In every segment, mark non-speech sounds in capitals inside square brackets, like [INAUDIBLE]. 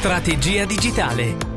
Strategia digitale.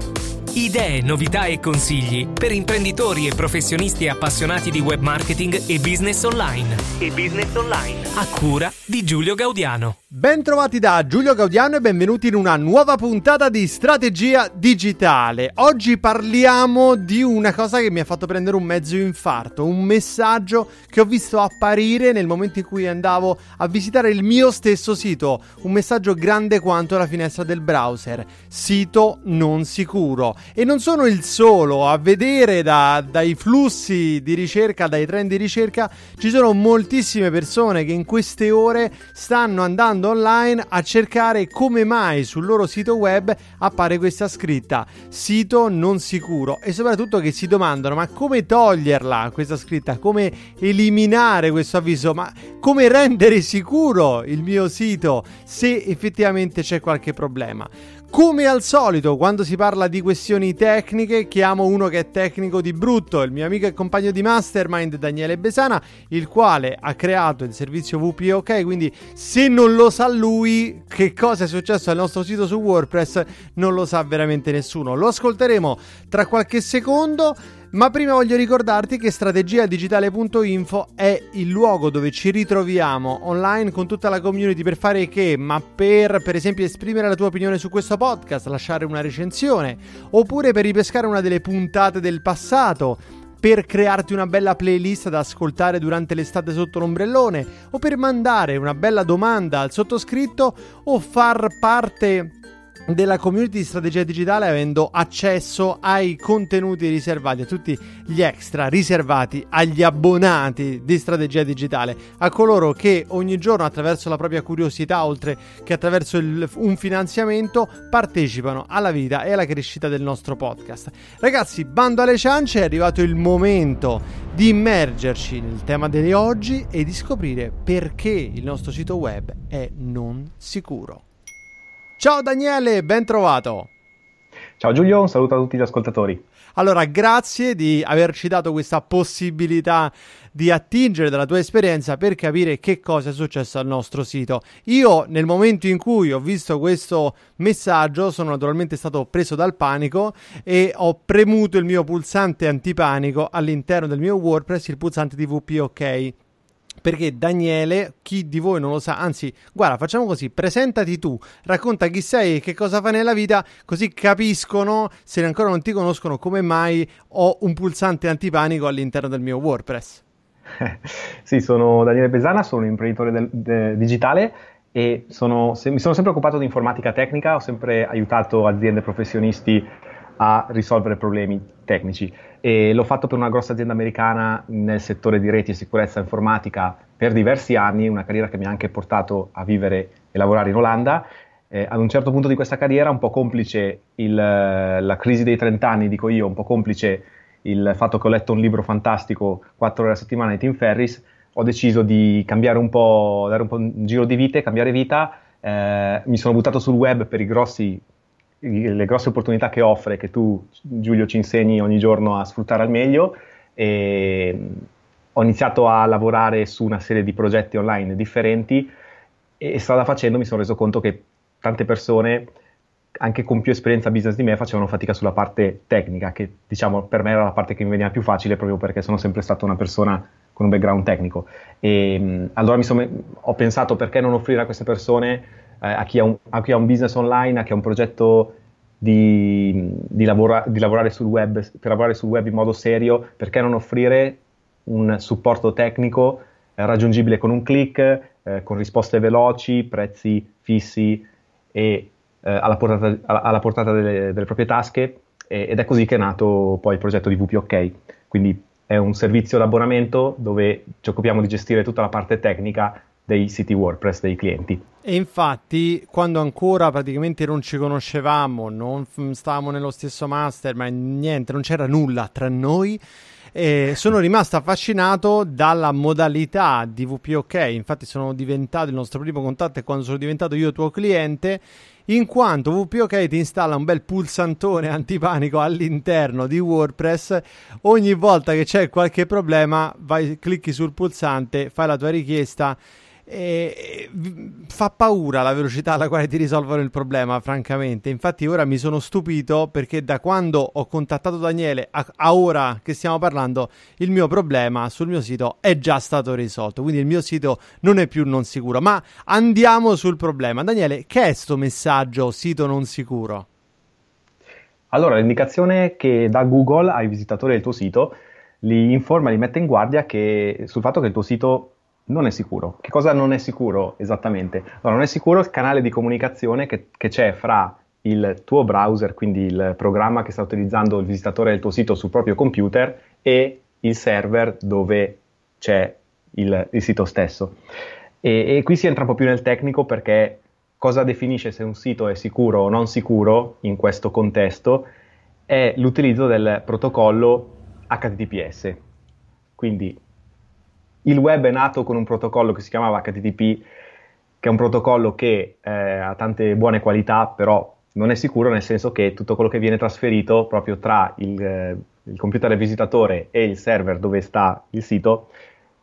Idee, novità e consigli per imprenditori e professionisti appassionati di web marketing e business online. E business online. A cura di Giulio Gaudiano. Bentrovati da Giulio Gaudiano e benvenuti in una nuova puntata di Strategia Digitale. Oggi parliamo di una cosa che mi ha fatto prendere un mezzo infarto, un messaggio che ho visto apparire nel momento in cui andavo a visitare il mio stesso sito, un messaggio grande quanto la finestra del browser, sito non sicuro. E non sono il solo, a vedere da, dai flussi di ricerca, dai trend di ricerca, ci sono moltissime persone che in queste ore stanno andando online a cercare come mai sul loro sito web appare questa scritta sito non sicuro e soprattutto che si domandano ma come toglierla questa scritta, come eliminare questo avviso, ma come rendere sicuro il mio sito se effettivamente c'è qualche problema. Come al solito, quando si parla di questioni tecniche, chiamo uno che è tecnico di brutto, il mio amico e compagno di mastermind Daniele Besana, il quale ha creato il servizio VPOK, quindi se non lo sa lui che cosa è successo al nostro sito su WordPress, non lo sa veramente nessuno. Lo ascolteremo tra qualche secondo. Ma prima voglio ricordarti che strategiadigitale.info è il luogo dove ci ritroviamo online con tutta la community per fare che? Ma per per esempio esprimere la tua opinione su questo podcast, lasciare una recensione, oppure per ripescare una delle puntate del passato per crearti una bella playlist da ascoltare durante l'estate sotto l'ombrellone o per mandare una bella domanda al sottoscritto o far parte della community di strategia digitale avendo accesso ai contenuti riservati, a tutti gli extra riservati agli abbonati di strategia digitale, a coloro che ogni giorno attraverso la propria curiosità, oltre che attraverso il, un finanziamento, partecipano alla vita e alla crescita del nostro podcast. Ragazzi, bando alle ciance, è arrivato il momento di immergerci nel tema di oggi e di scoprire perché il nostro sito web è non sicuro. Ciao Daniele, ben trovato. Ciao Giulio, un saluto a tutti gli ascoltatori. Allora, grazie di averci dato questa possibilità di attingere dalla tua esperienza per capire che cosa è successo al nostro sito. Io, nel momento in cui ho visto questo messaggio, sono naturalmente stato preso dal panico e ho premuto il mio pulsante antipanico all'interno del mio WordPress, il pulsante di VPOK perché Daniele, chi di voi non lo sa, anzi, guarda, facciamo così, presentati tu, racconta chi sei e che cosa fai nella vita, così capiscono, se ancora non ti conoscono, come mai ho un pulsante antipanico all'interno del mio WordPress. [LAUGHS] sì, sono Daniele Besana, sono un imprenditore del, de, digitale e sono, se, mi sono sempre occupato di informatica tecnica, ho sempre aiutato aziende professionisti a risolvere problemi tecnici e l'ho fatto per una grossa azienda americana nel settore di reti e sicurezza informatica per diversi anni, una carriera che mi ha anche portato a vivere e lavorare in Olanda. Eh, ad un certo punto di questa carriera, un po' complice il, la crisi dei 30 anni, dico io, un po' complice il fatto che ho letto un libro fantastico, 4 ore a settimana di Tim Ferris, ho deciso di cambiare un po', dare un po' un giro di vita, cambiare vita. Eh, mi sono buttato sul web per grossi, le grosse opportunità che offre, che tu, Giulio, ci insegni ogni giorno a sfruttare al meglio. E ho iniziato a lavorare su una serie di progetti online differenti e strada facendo mi sono reso conto che tante persone anche con più esperienza business di me facevano fatica sulla parte tecnica, che diciamo per me era la parte che mi veniva più facile proprio perché sono sempre stata una persona con un background tecnico. E allora mi sono, ho pensato perché non offrire a queste persone, a, chi un, a, chi ha un, business online, a chi ha un progetto di, di, lavora, di lavorare sul web, per lavorare sul web in modo serio, perché non offrire un supporto tecnico eh, raggiungibile con un click, eh, con risposte veloci, prezzi fissi e eh, alla portata, alla portata delle, delle, proprie tasche e, ed è così che è nato poi il progetto di VPOK. Quindi è un servizio d'abbonamento dove ci occupiamo di gestire tutta la parte tecnica dei siti WordPress dei clienti. E infatti, quando ancora praticamente non ci conoscevamo, non stavamo nello stesso master, ma niente, non c'era nulla tra noi. E sono rimasto affascinato dalla modalità di VPOK. Infatti, sono diventato il nostro primo contatto e quando sono diventato io tuo cliente in quanto WPOK ti installa un bel pulsantone antipanico all'interno di WordPress. Ogni volta che c'è qualche problema, vai, clicchi sul pulsante, fai la tua richiesta e fa paura la velocità alla quale ti risolvono il problema, francamente. Infatti, ora mi sono stupito perché da quando ho contattato Daniele a, a, ora che stiamo parlando, il mio problema sul mio sito è già stato risolto. Quindi il mio sito non è più non sicuro. Ma andiamo sul problema. Daniele, che è questo messaggio sito non sicuro? Allora, l'indicazione che dà Google ai visitatori del tuo sito li informa, li mette in guardia che, sul fatto che il tuo sito non è sicuro. Che cosa non è sicuro esattamente? Allora, non è sicuro il canale di comunicazione che, che, c'è fra il tuo browser, quindi il programma che sta utilizzando il visitatore del tuo sito sul proprio computer, e il server dove c'è il, il sito stesso. E, e, qui si entra un po' più nel tecnico perché cosa definisce se un sito è sicuro o non sicuro in questo contesto è l'utilizzo del protocollo HTTPS. Quindi il web è nato con un protocollo che si chiamava HTTP, che è un protocollo che eh, ha tante buone qualità, però non è sicuro nel senso che tutto quello che viene trasferito proprio tra il, eh, il computer del visitatore e il server dove sta il sito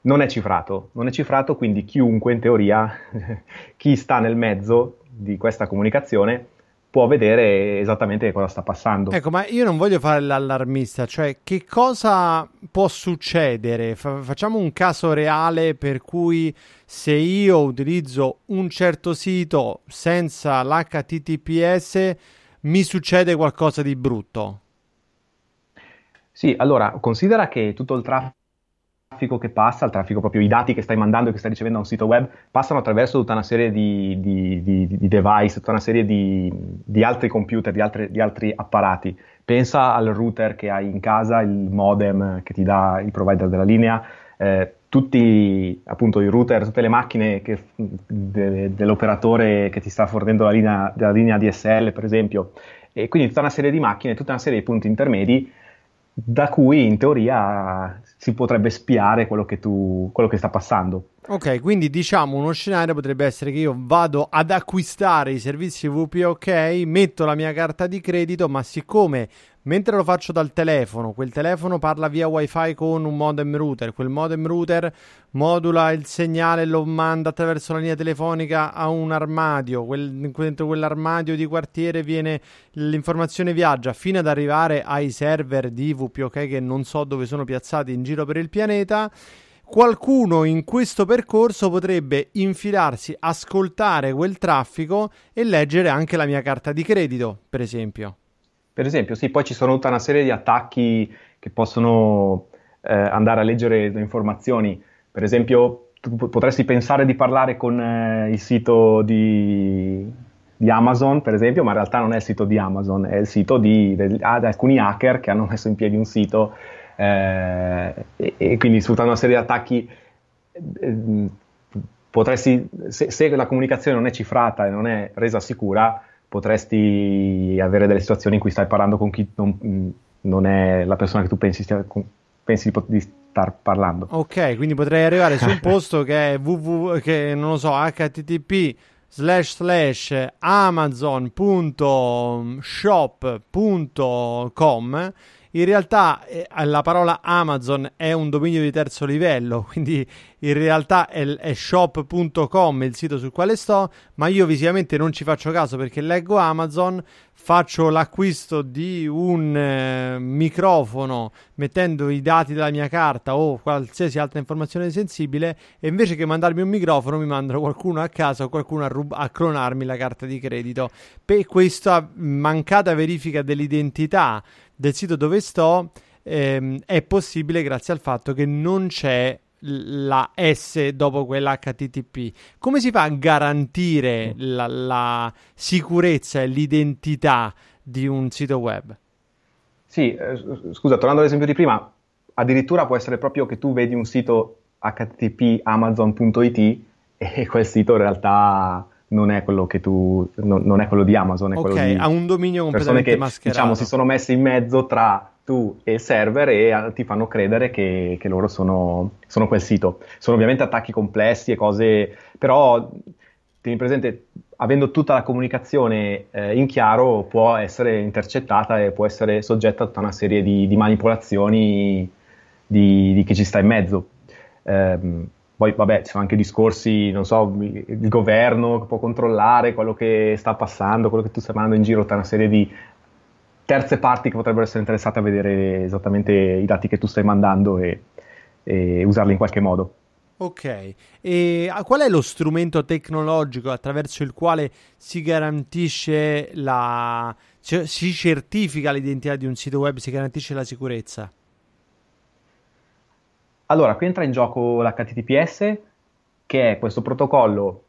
non è cifrato. Non è cifrato, quindi chiunque in teoria, [LAUGHS] chi sta nel mezzo di questa comunicazione, può vedere esattamente cosa sta passando. Ecco, ma io non voglio fare l'allarmista, cioè che cosa può succedere? Fa- facciamo un caso reale per cui se io utilizzo un certo sito senza l'HTTPS mi succede qualcosa di brutto. Sì, allora considera che tutto il traffico traffico che passa, il traffico proprio i dati che stai mandando e che stai ricevendo da un sito web, passano attraverso tutta una serie di, di, di, di device, tutta una serie di, altri computer, di altri, di altri apparati. Pensa al router che hai in casa, il modem che ti dà il provider della linea, eh, tutti appunto i router, tutte le macchine che, de, dell'operatore che ti sta fornendo la linea, la linea DSL, per esempio, e quindi tutta una serie di macchine, tutta una serie di punti intermedi da cui in teoria si potrebbe spiare quello che, tu, quello che sta passando. Ok, quindi diciamo uno scenario potrebbe essere che io vado ad acquistare i servizi VPOK, metto la mia carta di credito, ma siccome mentre lo faccio dal telefono, quel telefono parla via wifi con un modem router, quel modem router modula il segnale e lo manda attraverso la linea telefonica a un armadio, quel, dentro quell'armadio di quartiere viene l'informazione viaggia fino ad arrivare ai server di VPOK che non so dove sono piazzati in giro per il pianeta. Qualcuno in questo percorso potrebbe infilarsi, ascoltare quel traffico e leggere anche la mia carta di credito, per esempio. Per esempio, sì, poi ci sono tutta una serie di attacchi che possono eh, andare a leggere le informazioni. Per esempio, tu potresti pensare di parlare con eh, il sito di, di, Amazon, per esempio, ma in realtà non è il sito di Amazon, è il sito di, di, di alcuni hacker che hanno messo in piedi un sito eh, e, e, quindi sfruttando una serie di attacchi. Eh, potresti, se, se, la comunicazione non è cifrata e non è resa sicura, potresti avere delle situazioni in cui stai parlando con chi non, non è la persona che tu pensi, stia, pensi di, di star parlando. Ok, quindi potrei arrivare su un [LAUGHS] posto che è www, che non lo so, http slash slash amazon.shop.com in realtà eh, la parola Amazon è un dominio di terzo livello, [LAUGHS] quindi in realtà è, è shop.com il sito sul quale sto, ma io visivamente non ci faccio caso perché leggo Amazon, faccio l'acquisto di un eh, microfono mettendo i dati della mia carta o qualsiasi altra informazione sensibile e invece che mandarmi un microfono mi mandano qualcuno a casa o qualcuno a, rub- a clonarmi la carta di credito. Per questa mancata verifica dell'identità del sito dove sto ehm, è possibile grazie al fatto che non c'è la S dopo quella HTTP. Come si fa a garantire la, la sicurezza e l'identità di un sito web? Sì, eh, scusa, tornando all'esempio di prima, addirittura può essere proprio che tu vedi un sito http amazon.it e quel sito in realtà non è quello che tu non, non è quello di Amazon, è okay, quello di ha un dominio completamente che, mascherato. Diciamo, si sono messi in mezzo tra tu e il server e a, ti fanno credere che, che loro sono, sono, quel sito. Sono ovviamente attacchi complessi e cose, però tieni presente, avendo tutta la comunicazione eh, in chiaro, può essere intercettata e può essere soggetta a tutta una serie di, di manipolazioni di, di chi ci sta in mezzo. Um, poi, vabbè, ci sono anche discorsi, non so, il governo può controllare quello che sta passando, quello che tu stai mandando in giro, tutta una serie di terze parti che potrebbero essere interessate a vedere esattamente i dati che tu stai mandando e, e usarli in qualche modo. Ok, e qual è lo strumento tecnologico attraverso il quale si garantisce la... Cioè, si certifica l'identità di un sito web, si garantisce la sicurezza? Allora, qui entra in gioco l'HTTPS, che è questo protocollo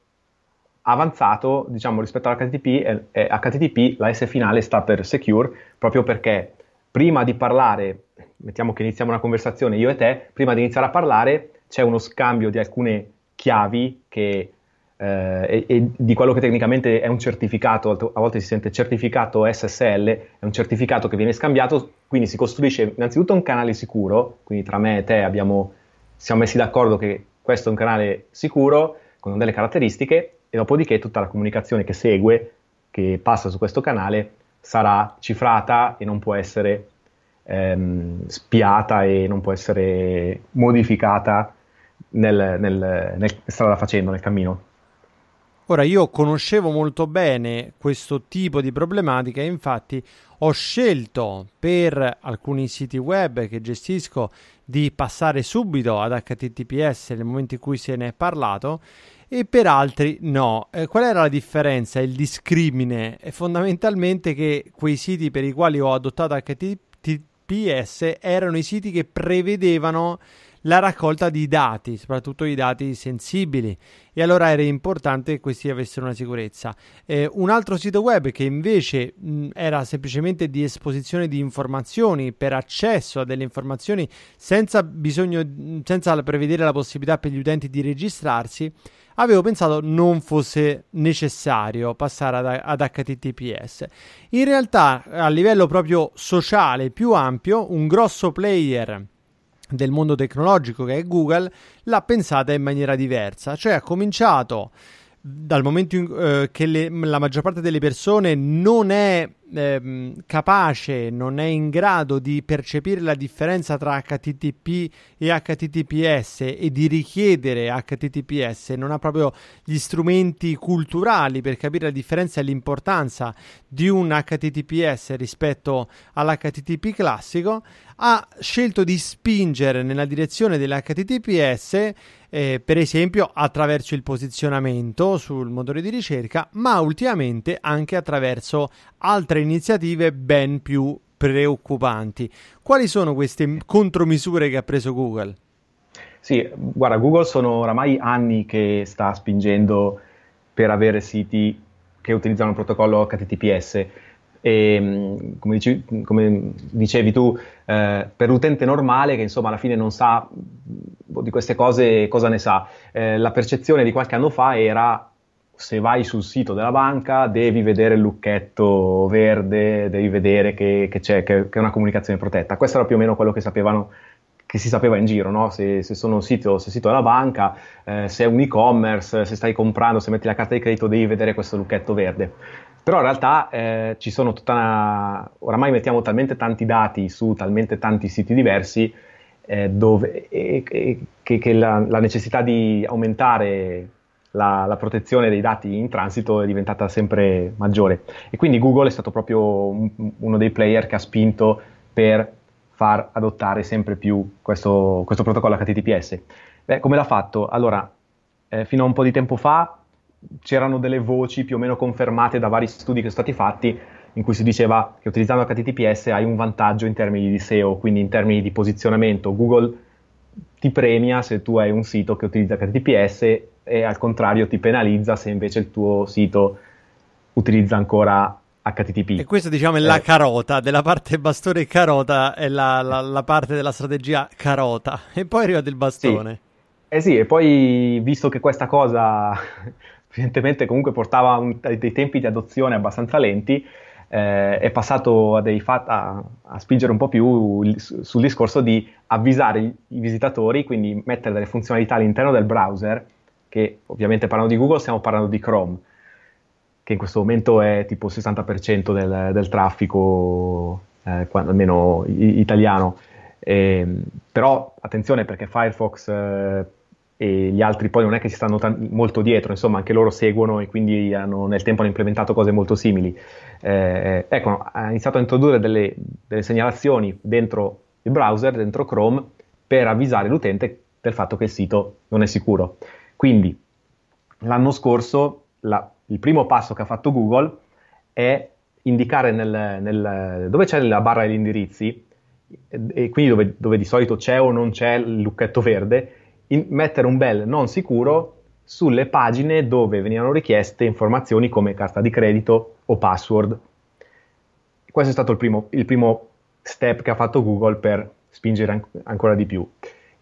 avanzato, diciamo, rispetto all'HTTP. Eh, HTTP, la S finale sta per secure, proprio perché prima di parlare, mettiamo che iniziamo una conversazione io e te, prima di iniziare a parlare c'è uno scambio di alcune chiavi che, eh, e, e, di quello che tecnicamente è un certificato, a volte si sente certificato SSL, è un certificato che viene scambiato, quindi si costruisce innanzitutto un canale sicuro, quindi tra me e te abbiamo, siamo messi d'accordo che questo è un canale sicuro con delle caratteristiche e dopodiché tutta la comunicazione che segue, che passa su questo canale, sarà cifrata e non può essere ehm, spiata e non può essere modificata nel, nel, nel strada facendo, nel cammino. Ora io conoscevo molto bene questo tipo di problematica infatti ho scelto per alcuni siti web che gestisco di passare subito ad HTTPS nel momento in cui se ne è parlato e per altri no. Eh, qual era la differenza? Il discrimine è fondamentalmente che quei siti per i quali ho adottato HTTPS erano i siti che prevedevano la raccolta di dati, soprattutto i dati sensibili, e allora era importante che questi avessero una sicurezza. Eh, un altro sito web che invece mh, era semplicemente di esposizione di informazioni per accesso a delle informazioni senza bisogno, senza prevedere la possibilità per gli utenti di registrarsi, avevo pensato non fosse necessario passare ad, ad, HTTPS. In realtà, a livello proprio sociale più ampio, un grosso player del mondo tecnologico che è Google l'ha pensata in maniera diversa, cioè ha cominciato dal momento in, eh, che le, la maggior parte delle persone non è eh, capace, non è in grado di percepire la differenza tra HTTP e HTTPS e di richiedere HTTPS, non ha proprio gli strumenti culturali per capire la differenza e l'importanza di un HTTPS rispetto all'HTTP classico, ha scelto di spingere nella direzione dell'HTTPS eh, per esempio attraverso il posizionamento sul motore di ricerca, ma ultimamente anche attraverso altre iniziative ben più preoccupanti. Quali sono queste contromisure che ha preso Google? Sì, guarda, Google sono oramai anni che sta spingendo per avere siti che utilizzano il protocollo HTTPS. E, mm, come, dici, come dicevi tu, eh, per l'utente normale che insomma alla fine non sa di queste cose cosa ne sa, eh, la percezione di qualche anno fa era se vai sul sito della banca devi vedere il lucchetto verde, devi vedere che, che c'è che, che è una comunicazione protetta. Questo era più o meno quello che sapevano che si sapeva in giro, no? se, se, sono un sito, se sito della banca, eh, se è un e-commerce, se stai comprando, se metti la carta di credito, devi vedere questo lucchetto verde. Però in realtà eh, ci sono tutta una... oramai mettiamo talmente tanti dati su talmente tanti siti diversi eh, dove, e, e, che, che la, la, necessità di aumentare la, la, protezione dei dati in transito è diventata sempre maggiore. E quindi Google è stato proprio un, uno dei player che ha spinto per far adottare sempre più questo, questo protocollo HTTPS. Beh, come l'ha fatto? Allora, eh, fino a un po' di tempo fa c'erano delle voci più o meno confermate da vari studi che sono stati fatti in cui si diceva che utilizzando HTTPS hai un vantaggio in termini di SEO, quindi in termini di posizionamento. Google ti premia se tu hai un sito che utilizza HTTPS e al contrario ti penalizza se invece il tuo sito utilizza ancora HTTP. E questa diciamo è eh. la carota, della parte bastone carota è la, la, la, parte della strategia carota e poi arriva il bastone. Sì. Eh sì, e poi visto che questa cosa evidentemente comunque portava un, dei tempi di adozione abbastanza lenti, eh, è passato a, fat- a, a, spingere un po' più il, sul discorso di avvisare i, i visitatori, quindi mettere delle funzionalità all'interno del browser, che ovviamente parlando di Google stiamo parlando di Chrome, che in questo momento è tipo il 60% del, del traffico, eh, quando, almeno italiano. Eh, però attenzione perché Firefox eh, e gli altri poi non è che si stanno t- molto dietro, insomma anche loro seguono e quindi hanno, nel tempo hanno implementato cose molto simili. Eh, ecco, ha iniziato a introdurre delle, delle segnalazioni dentro il browser, dentro Chrome, per avvisare l'utente del fatto che il sito non è sicuro. Quindi l'anno scorso la, il primo passo che ha fatto Google è indicare nel, nel, dove c'è la barra degli indirizzi e quindi dove, dove, di solito c'è o non c'è il lucchetto verde, in, mettere un bel non sicuro sulle pagine dove venivano richieste informazioni come carta di credito o password. Questo è stato il primo, il primo step che ha fatto Google per spingere an- ancora di più.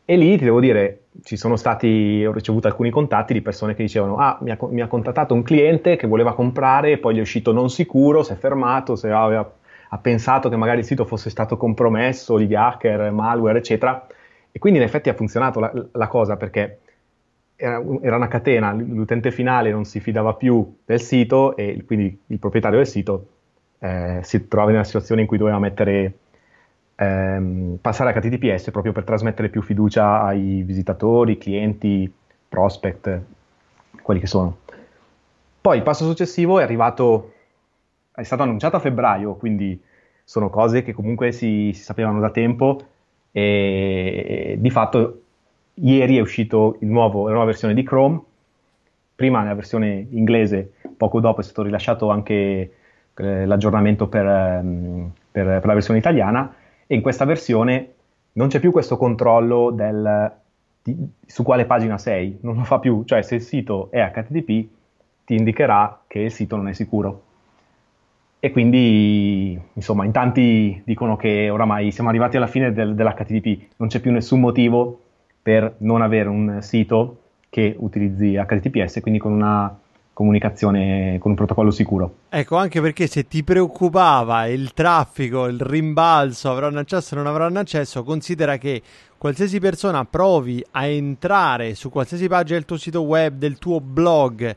E lì ti devo dire, ci sono stati, ho ricevuto alcuni contatti di persone che dicevano: Ah, mi ha, mi ha contattato un cliente che voleva comprare, poi gli è uscito non sicuro, si è fermato, si aveva, ha pensato che magari il sito fosse stato compromesso di hacker, malware, eccetera. E quindi in effetti ha funzionato la, la cosa perché era, era, una catena, l'utente finale non si fidava più del sito e quindi il proprietario del sito eh, si trovava in una situazione in cui doveva mettere ehm, passare a HTTPS proprio per trasmettere più fiducia ai visitatori, clienti, prospect, quelli che sono. Poi il passo successivo è arrivato, è stato annunciato a febbraio, quindi sono cose che comunque si, si sapevano da tempo e, di fatto ieri è nuovo, la nuova versione di Chrome, prima nella versione inglese, poco dopo è stato rilasciato anche eh, l'aggiornamento per, ehm, per, per, la versione italiana. E in questa versione non c'è più questo controllo del, di, su quale pagina sei, non lo fa più, cioè se il sito è HTTP ti indicherà che il sito non è sicuro. E quindi, insomma, in tanti dicono che oramai siamo arrivati alla fine del, dell'HTTP, non c'è più nessun motivo per non avere un sito che utilizzi HTTPS, quindi con una comunicazione con un protocollo sicuro. Ecco, anche perché se ti preoccupava il traffico, il rimbalzo, avranno accesso o non avranno accesso, considera che qualsiasi persona provi a entrare su qualsiasi pagina del tuo sito web, del tuo blog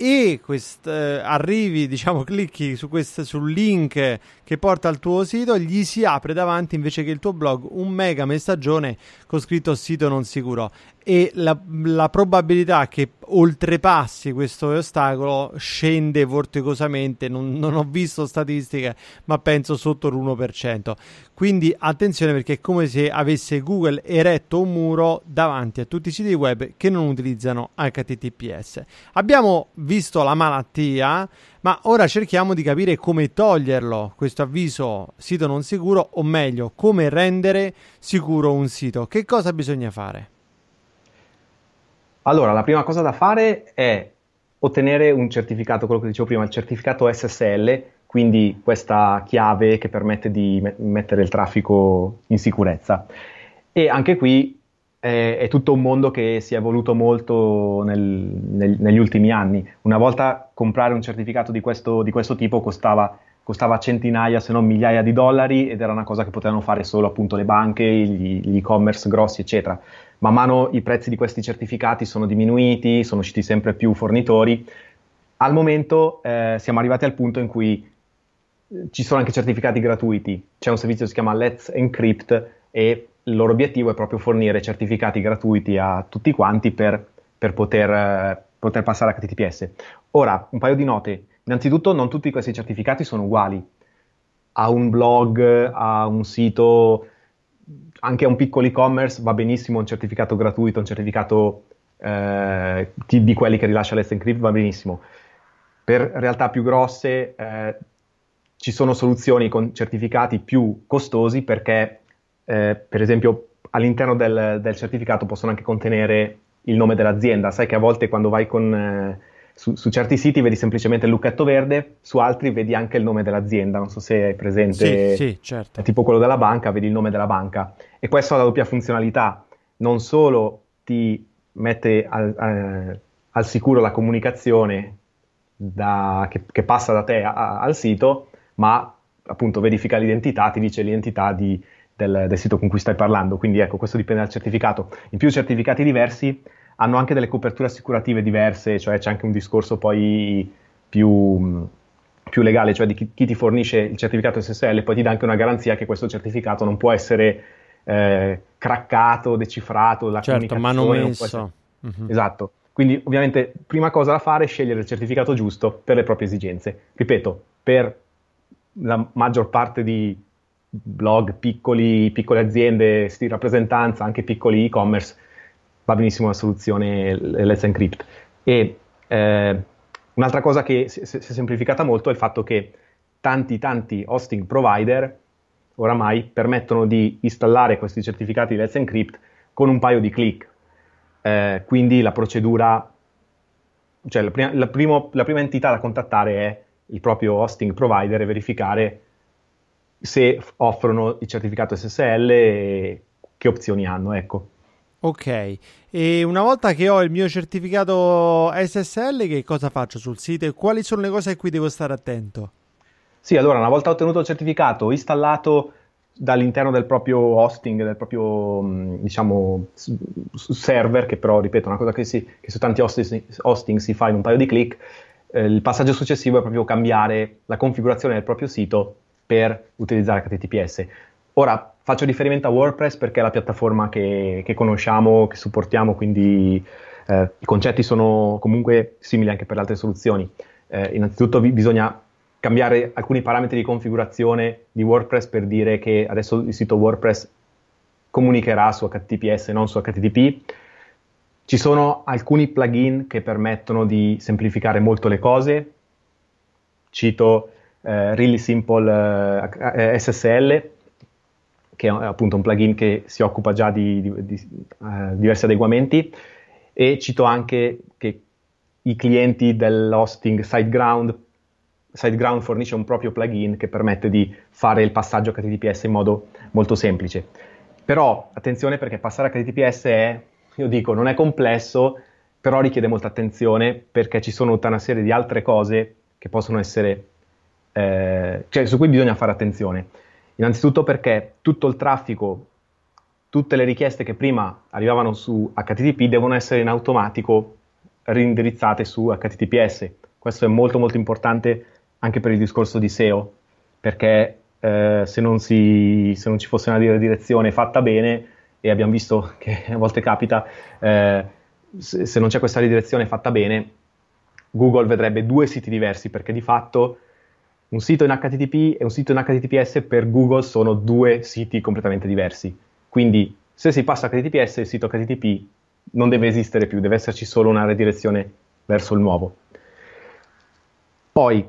e quest, eh, arrivi, diciamo, clicchi su quest, sul link che porta al tuo sito, gli si apre davanti invece che il tuo blog un mega messaggione con scritto sito non sicuro e la, la probabilità che oltrepassi questo ostacolo scende vorticosamente. Non, non, ho visto statistiche, ma penso sotto l'1%. Quindi attenzione perché è come se avesse Google eretto un muro davanti a tutti i siti web che non utilizzano HTTPS. Abbiamo visto la malattia, ma ora cerchiamo di capire come toglierlo, questo avviso sito non sicuro, o meglio, come rendere sicuro un sito. Che cosa bisogna fare? Allora, la prima cosa da fare è ottenere un certificato, quello che dicevo prima, il certificato SSL, quindi questa chiave che permette di me- mettere il traffico in sicurezza. E anche qui è, è, tutto un mondo che si è evoluto molto nel, nel, negli ultimi anni. Una volta comprare un certificato di questo, di questo tipo costava, costava, centinaia, se non migliaia di dollari ed era una cosa che potevano fare solo appunto le banche, gli, gli e-commerce grossi, eccetera. Man mano i prezzi di questi certificati sono diminuiti, sono usciti sempre più fornitori. Al momento eh, siamo arrivati al punto in cui eh, ci sono anche certificati gratuiti. C'è un servizio che si chiama Let's Encrypt e il loro obiettivo è proprio fornire certificati gratuiti a tutti quanti per, per poter, eh, poter passare a HTTPS. Ora, un paio di note. Innanzitutto, non tutti questi certificati sono uguali. A un blog, a un sito, anche a un piccolo e-commerce va benissimo un certificato gratuito, un certificato eh, di quelli che rilascia Let's Encrypt va benissimo. Per realtà più grosse eh, ci sono soluzioni con certificati più costosi perché eh, per esempio all'interno del, del, certificato possono anche contenere il nome dell'azienda. Sai che a volte quando vai con, eh, su, su, certi siti vedi semplicemente il lucchetto verde, su altri vedi anche il nome dell'azienda. Non so se hai presente, sì, sì, certo. è tipo quello della banca, vedi il nome della banca. E questo ha la doppia funzionalità. Non solo ti mette al, eh, al sicuro la comunicazione da, che, che, passa da te a, a, al sito, ma appunto verifica l'identità, ti dice l'identità di, del, del, sito con cui stai parlando. Quindi ecco, questo dipende dal certificato. In più certificati diversi hanno anche delle coperture assicurative diverse, cioè c'è anche un discorso poi più, più legale, cioè di chi, chi, ti fornisce il certificato SSL poi ti dà anche una garanzia che questo certificato non può essere eh, craccato, decifrato, la certo, comunicazione non uh-huh. Esatto. Quindi ovviamente prima cosa da fare è scegliere il certificato giusto per le proprie esigenze. Ripeto, per la maggior parte di blog, piccoli, piccole aziende, di rappresentanza, anche piccoli e-commerce, va benissimo la soluzione Let's Encrypt. E eh, un'altra cosa che si, si, è semplificata molto è il fatto che tanti, tanti hosting provider oramai permettono di installare questi certificati di Let's Encrypt con un paio di click. Eh, quindi la procedura, cioè la prima, la, primo, la prima entità da contattare è il proprio hosting provider e verificare se offrono il certificato SSL e che opzioni hanno, ecco. Ok, e una volta che ho il mio certificato SSL, che cosa faccio sul sito e quali sono le cose a cui devo stare attento? Sì, allora, una volta ottenuto il certificato, installato dall'interno del proprio hosting, del proprio mm, diciamo, server, che però, ripeto, è una cosa che, si, che su tanti hosting, hosting, si fa in un paio di clic, eh, il passaggio successivo è proprio cambiare la configurazione del proprio sito per utilizzare HTTPS. Ora faccio riferimento a WordPress perché è la piattaforma che, che conosciamo, che supportiamo, quindi eh, i concetti sono comunque simili anche per le altre soluzioni. Eh, innanzitutto vi, bisogna cambiare alcuni parametri di configurazione di WordPress per dire che adesso il sito WordPress comunicherà su HTTPS e non su HTTP. Ci sono alcuni plugin che permettono di semplificare molto le cose. Cito eh, Really Simple eh, eh SSL, che è appunto un plugin che si occupa già di, di, di uh, diversi adeguamenti, e cito anche che i clienti dell'hosting SiteGround, SiteGround fornisce un proprio plugin che permette di fare il passaggio HTTPS in modo molto semplice. Però attenzione perché passare HTTPS è, io dico, non è complesso, però richiede molta attenzione perché ci sono tutta una serie di altre cose che possono essere eh, cioè, su cui bisogna fare attenzione. Innanzitutto perché tutto il traffico, tutte le richieste che prima arrivavano su HTTP devono essere in automatico reindirizzate su HTTPS. Questo è molto molto importante anche per il discorso di SEO, perché eh, se, non si, se, non ci fosse una direzione fatta bene, e abbiamo visto [LAUGHS] che a volte capita, eh, se, se non c'è questa ridirezione fatta bene, Google vedrebbe due siti diversi, perché di fatto un sito in HTTP e un sito in HTTPS per Google sono due siti completamente diversi. Quindi se si passa HTTPS, il sito HTTP non deve esistere più, deve esserci solo una redirezione verso il nuovo. Poi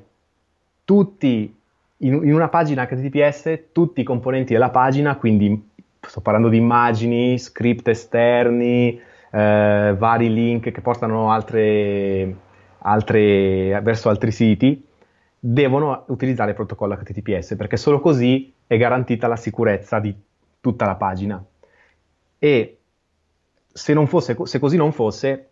tutti in, in, una pagina HTTPS, tutti i componenti della pagina, quindi sto parlando di immagini, script esterni, eh, vari link che portano altre, altre, verso altri siti, devono utilizzare il protocollo HTTPS perché solo così è garantita la sicurezza di tutta la pagina. E se, fosse, se così non fosse,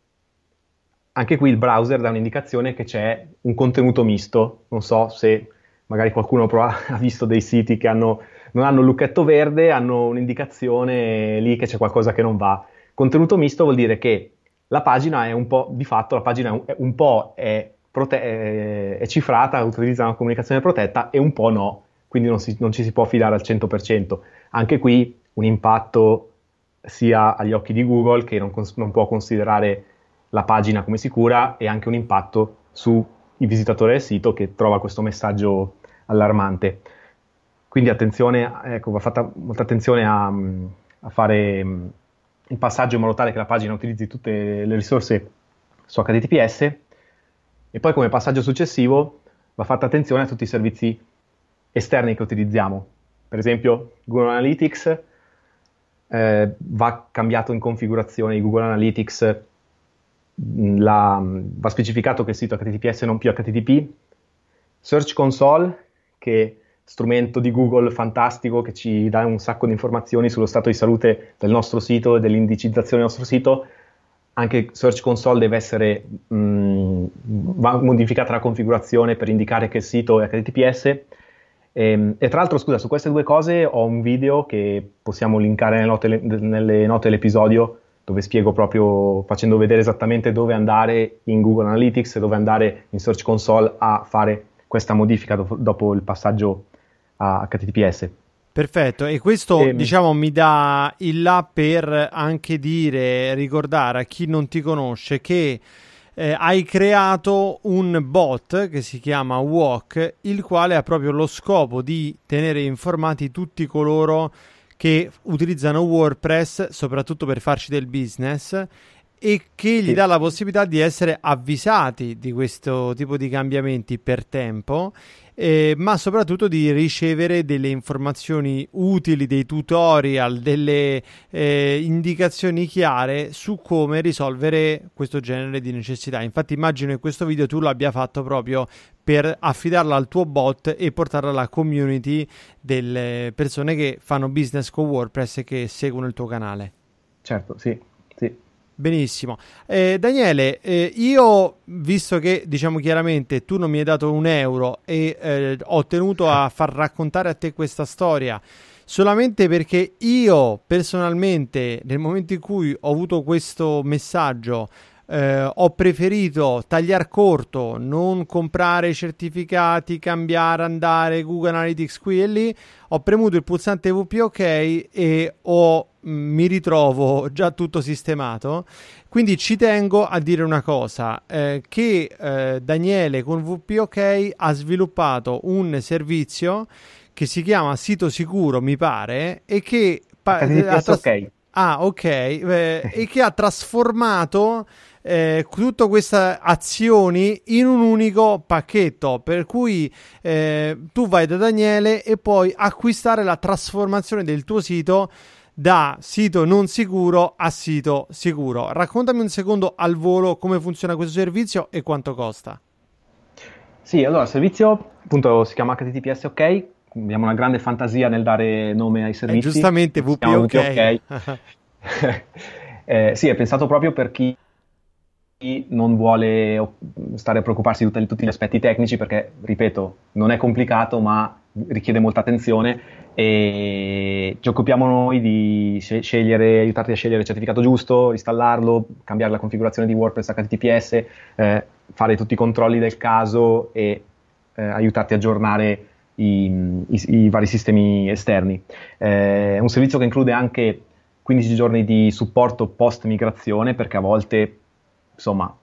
anche qui il browser dà un'indicazione che c'è un contenuto misto. Non so se magari qualcuno [LAUGHS] ha visto dei siti che hanno, non hanno il lucchetto verde, hanno un'indicazione lì che c'è qualcosa che non va. Contenuto misto vuol dire che la pagina è un po', di fatto, la pagina è un po' è, prote- è, è cifrata, utilizza una comunicazione protetta e un po' no, quindi non, si, non ci si può fidare al 100%. Anche qui un impatto sia agli occhi di Google che non, cons- non può considerare la pagina come sicura e anche un impatto sui visitatori del sito che trova questo messaggio allarmante. Quindi attenzione, ecco, va fatta molta attenzione a, a fare il passaggio in modo tale che la pagina utilizzi tutte le risorse su HTTPS e poi come passaggio successivo va fatta attenzione a tutti i servizi esterni che utilizziamo. Per esempio Google Analytics eh, va cambiato in configurazione di Google Analytics, mm, la, va specificato che il sito HTTPS non più HTTP, Search Console, che è strumento di Google fantastico che ci dà un sacco di informazioni sullo stato di salute del nostro sito e dell'indicizzazione del nostro sito, anche Search Console deve essere mh, mm, va modificata la configurazione per indicare che il sito è HTTPS e, ehm, e, tra l'altro, scusa, su queste due cose ho un video che possiamo linkare nelle note, nelle note dell'episodio dove spiego proprio facendo vedere esattamente dove andare in Google Analytics e dove andare in Search Console a fare questa modifica do- dopo il passaggio a HTTPS. Perfetto, e questo e, ehm, diciamo mi dà il là per anche dire, ricordare a chi non ti conosce che eh, hai creato un bot che si chiama Walk, il quale ha proprio lo scopo di tenere informati tutti coloro che utilizzano WordPress, soprattutto per farci del business, e che gli dà la possibilità di essere avvisati di questo tipo di cambiamenti per tempo eh, ma soprattutto di ricevere delle informazioni utili, dei tutorial, delle eh, indicazioni chiare su come risolvere questo genere di necessità. Infatti immagino che questo video tu l'abbia fatto proprio per affidarla al tuo bot e portarla alla community delle persone che fanno business con WordPress e che seguono il tuo canale. Certo, sì. Benissimo. Eh, Daniele, eh, io visto che diciamo chiaramente tu non mi hai dato un euro e eh, ho tenuto a far raccontare a te questa storia solamente perché io personalmente nel momento in cui ho avuto questo messaggio eh, ho preferito tagliare corto, non comprare certificati, cambiare, andare Google Analytics qui e lì. Ho premuto il pulsante VPOK e ho, mm, mi ritrovo [LAUGHS] già tutto sistemato. Quindi ci tengo a dire una cosa, eh, che eh, Daniele con VPOK ha sviluppato un servizio che si chiama Sito Sicuro, mi pare, e che... Pa- ha tras- okay. Ah, ok, e che ha trasformato eh, tutte queste azioni in un unico pacchetto per cui eh, tu vai da Daniele e puoi acquistare la trasformazione del tuo sito da sito non sicuro a sito sicuro. Raccontami un secondo al volo come funziona questo servizio e quanto costa. Sì, allora il servizio appunto si chiama HTTPS OK, abbiamo una grande fantasia nel dare nome ai servizi. E giustamente VP OK. [LAUGHS] eh, sì, è pensato proprio per chi non vuole stare a preoccuparsi di tutti, gli aspetti tecnici perché, ripeto, non è complicato ma richiede molta attenzione e ci occupiamo noi di scegliere, aiutarti a scegliere il certificato giusto, installarlo, cambiare la configurazione di WordPress HTTPS, eh, fare tutti i controlli del caso e eh, aiutarti a aggiornare i, i, i, vari sistemi esterni. Eh, è un servizio che include anche 15 giorni di supporto post migrazione perché a volte insomma,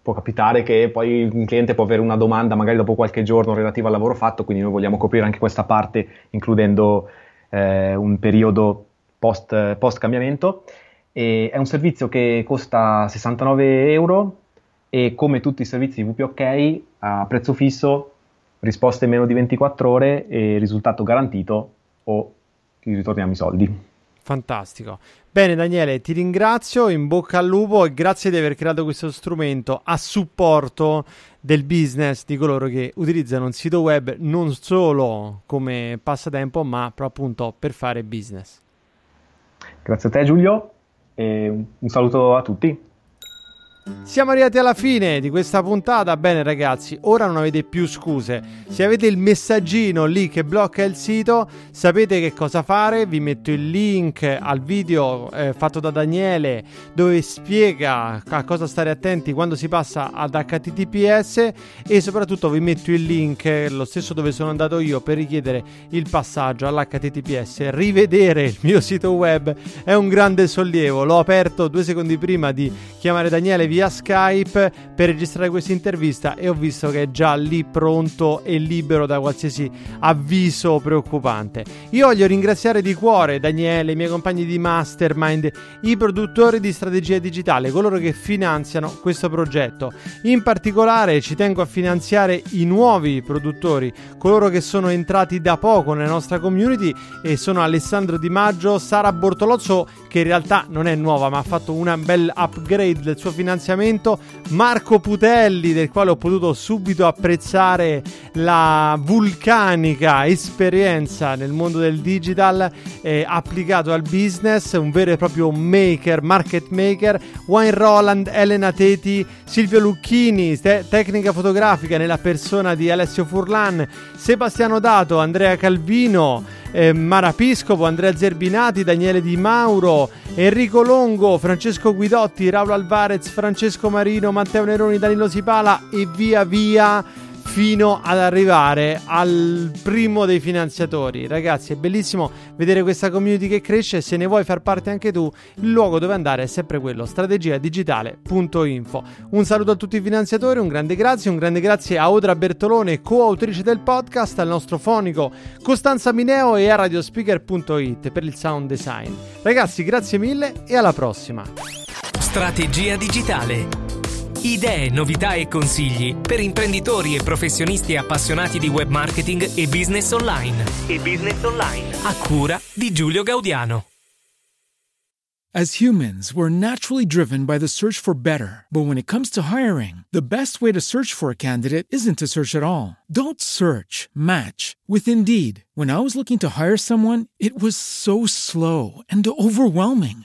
può capitare che poi un cliente può avere una domanda magari dopo qualche giorno relativa al lavoro fatto, quindi noi vogliamo coprire anche questa parte includendo eh, un periodo post, post cambiamento. E è un servizio che costa 69 euro e come tutti i servizi di VPOK a prezzo fisso, risposte in meno di 24 ore e risultato garantito o ti ritorniamo i soldi. Fantastico. Bene Daniele, ti ringrazio, in bocca al lupo e grazie di aver creato questo strumento a supporto del business di coloro che utilizzano un sito web non solo come passatempo, ma proprio appunto per fare business. Grazie a te Giulio e un saluto a tutti. Siamo arrivati alla fine di questa puntata. Bene, ragazzi, ora non avete più scuse. Se avete il messaggino lì che blocca il sito, sapete che cosa fare. Vi metto il link al video eh, fatto da Daniele dove spiega a cosa stare attenti quando si passa ad HTTPS e soprattutto vi metto il link, lo stesso dove sono andato io per richiedere il passaggio all'HTTPS. Rivedere il mio sito web è un grande sollievo. L'ho aperto due secondi prima di chiamare Daniele via Skype per registrare questa intervista e ho visto che è già lì pronto e libero da qualsiasi avviso preoccupante. Io voglio ringraziare di cuore Daniele, i miei compagni di Mastermind, i produttori di strategia digitale, coloro che finanziano questo progetto. In particolare ci tengo a finanziare i nuovi produttori, coloro che sono entrati da poco nella nostra community e sono Alessandro Di Maggio, Sara Bortolozzo che in realtà non è nuova ma ha fatto un bel upgrade del suo finanziamento finanziamento Marco Putelli, del quale ho potuto subito apprezzare la vulcanica esperienza nel mondo del digital eh, applicato al business, un vero e proprio maker, market maker, Wayne Roland, Elena Teti, Silvio Lucchini, te- tecnica fotografica nella persona di Alessio Furlan, Sebastiano Dato, Andrea Calvino, eh, Mara Piscopo, Andrea Zerbinati, Daniele Di Mauro, Enrico Longo, Francesco Guidotti, Raul Alvarez, Francesco Marino, Matteo Neroni, Danilo Sipala e via via fino ad arrivare al primo dei finanziatori. Ragazzi, è bellissimo vedere questa community che cresce. Se ne vuoi far parte anche tu, il luogo dove andare è sempre quello: strategiadigitale.info. Un saluto a tutti i finanziatori, un grande grazie, un grande grazie a Odra Bertolone, coautrice del podcast, al nostro fonico Costanza Mineo e a radiospeaker.it per il sound design. Ragazzi, grazie mille e alla prossima. Strategia digitale Idee, novità e consigli per imprenditori e professionisti appassionati di web marketing e business online. E business online. A cura di Giulio Gaudiano. As humans, we're naturally driven by the search for better. But when it comes to hiring, the best way to search for a candidate isn't to search at all. Don't search, match with Indeed. When I was looking to hire someone, it was so slow and overwhelming.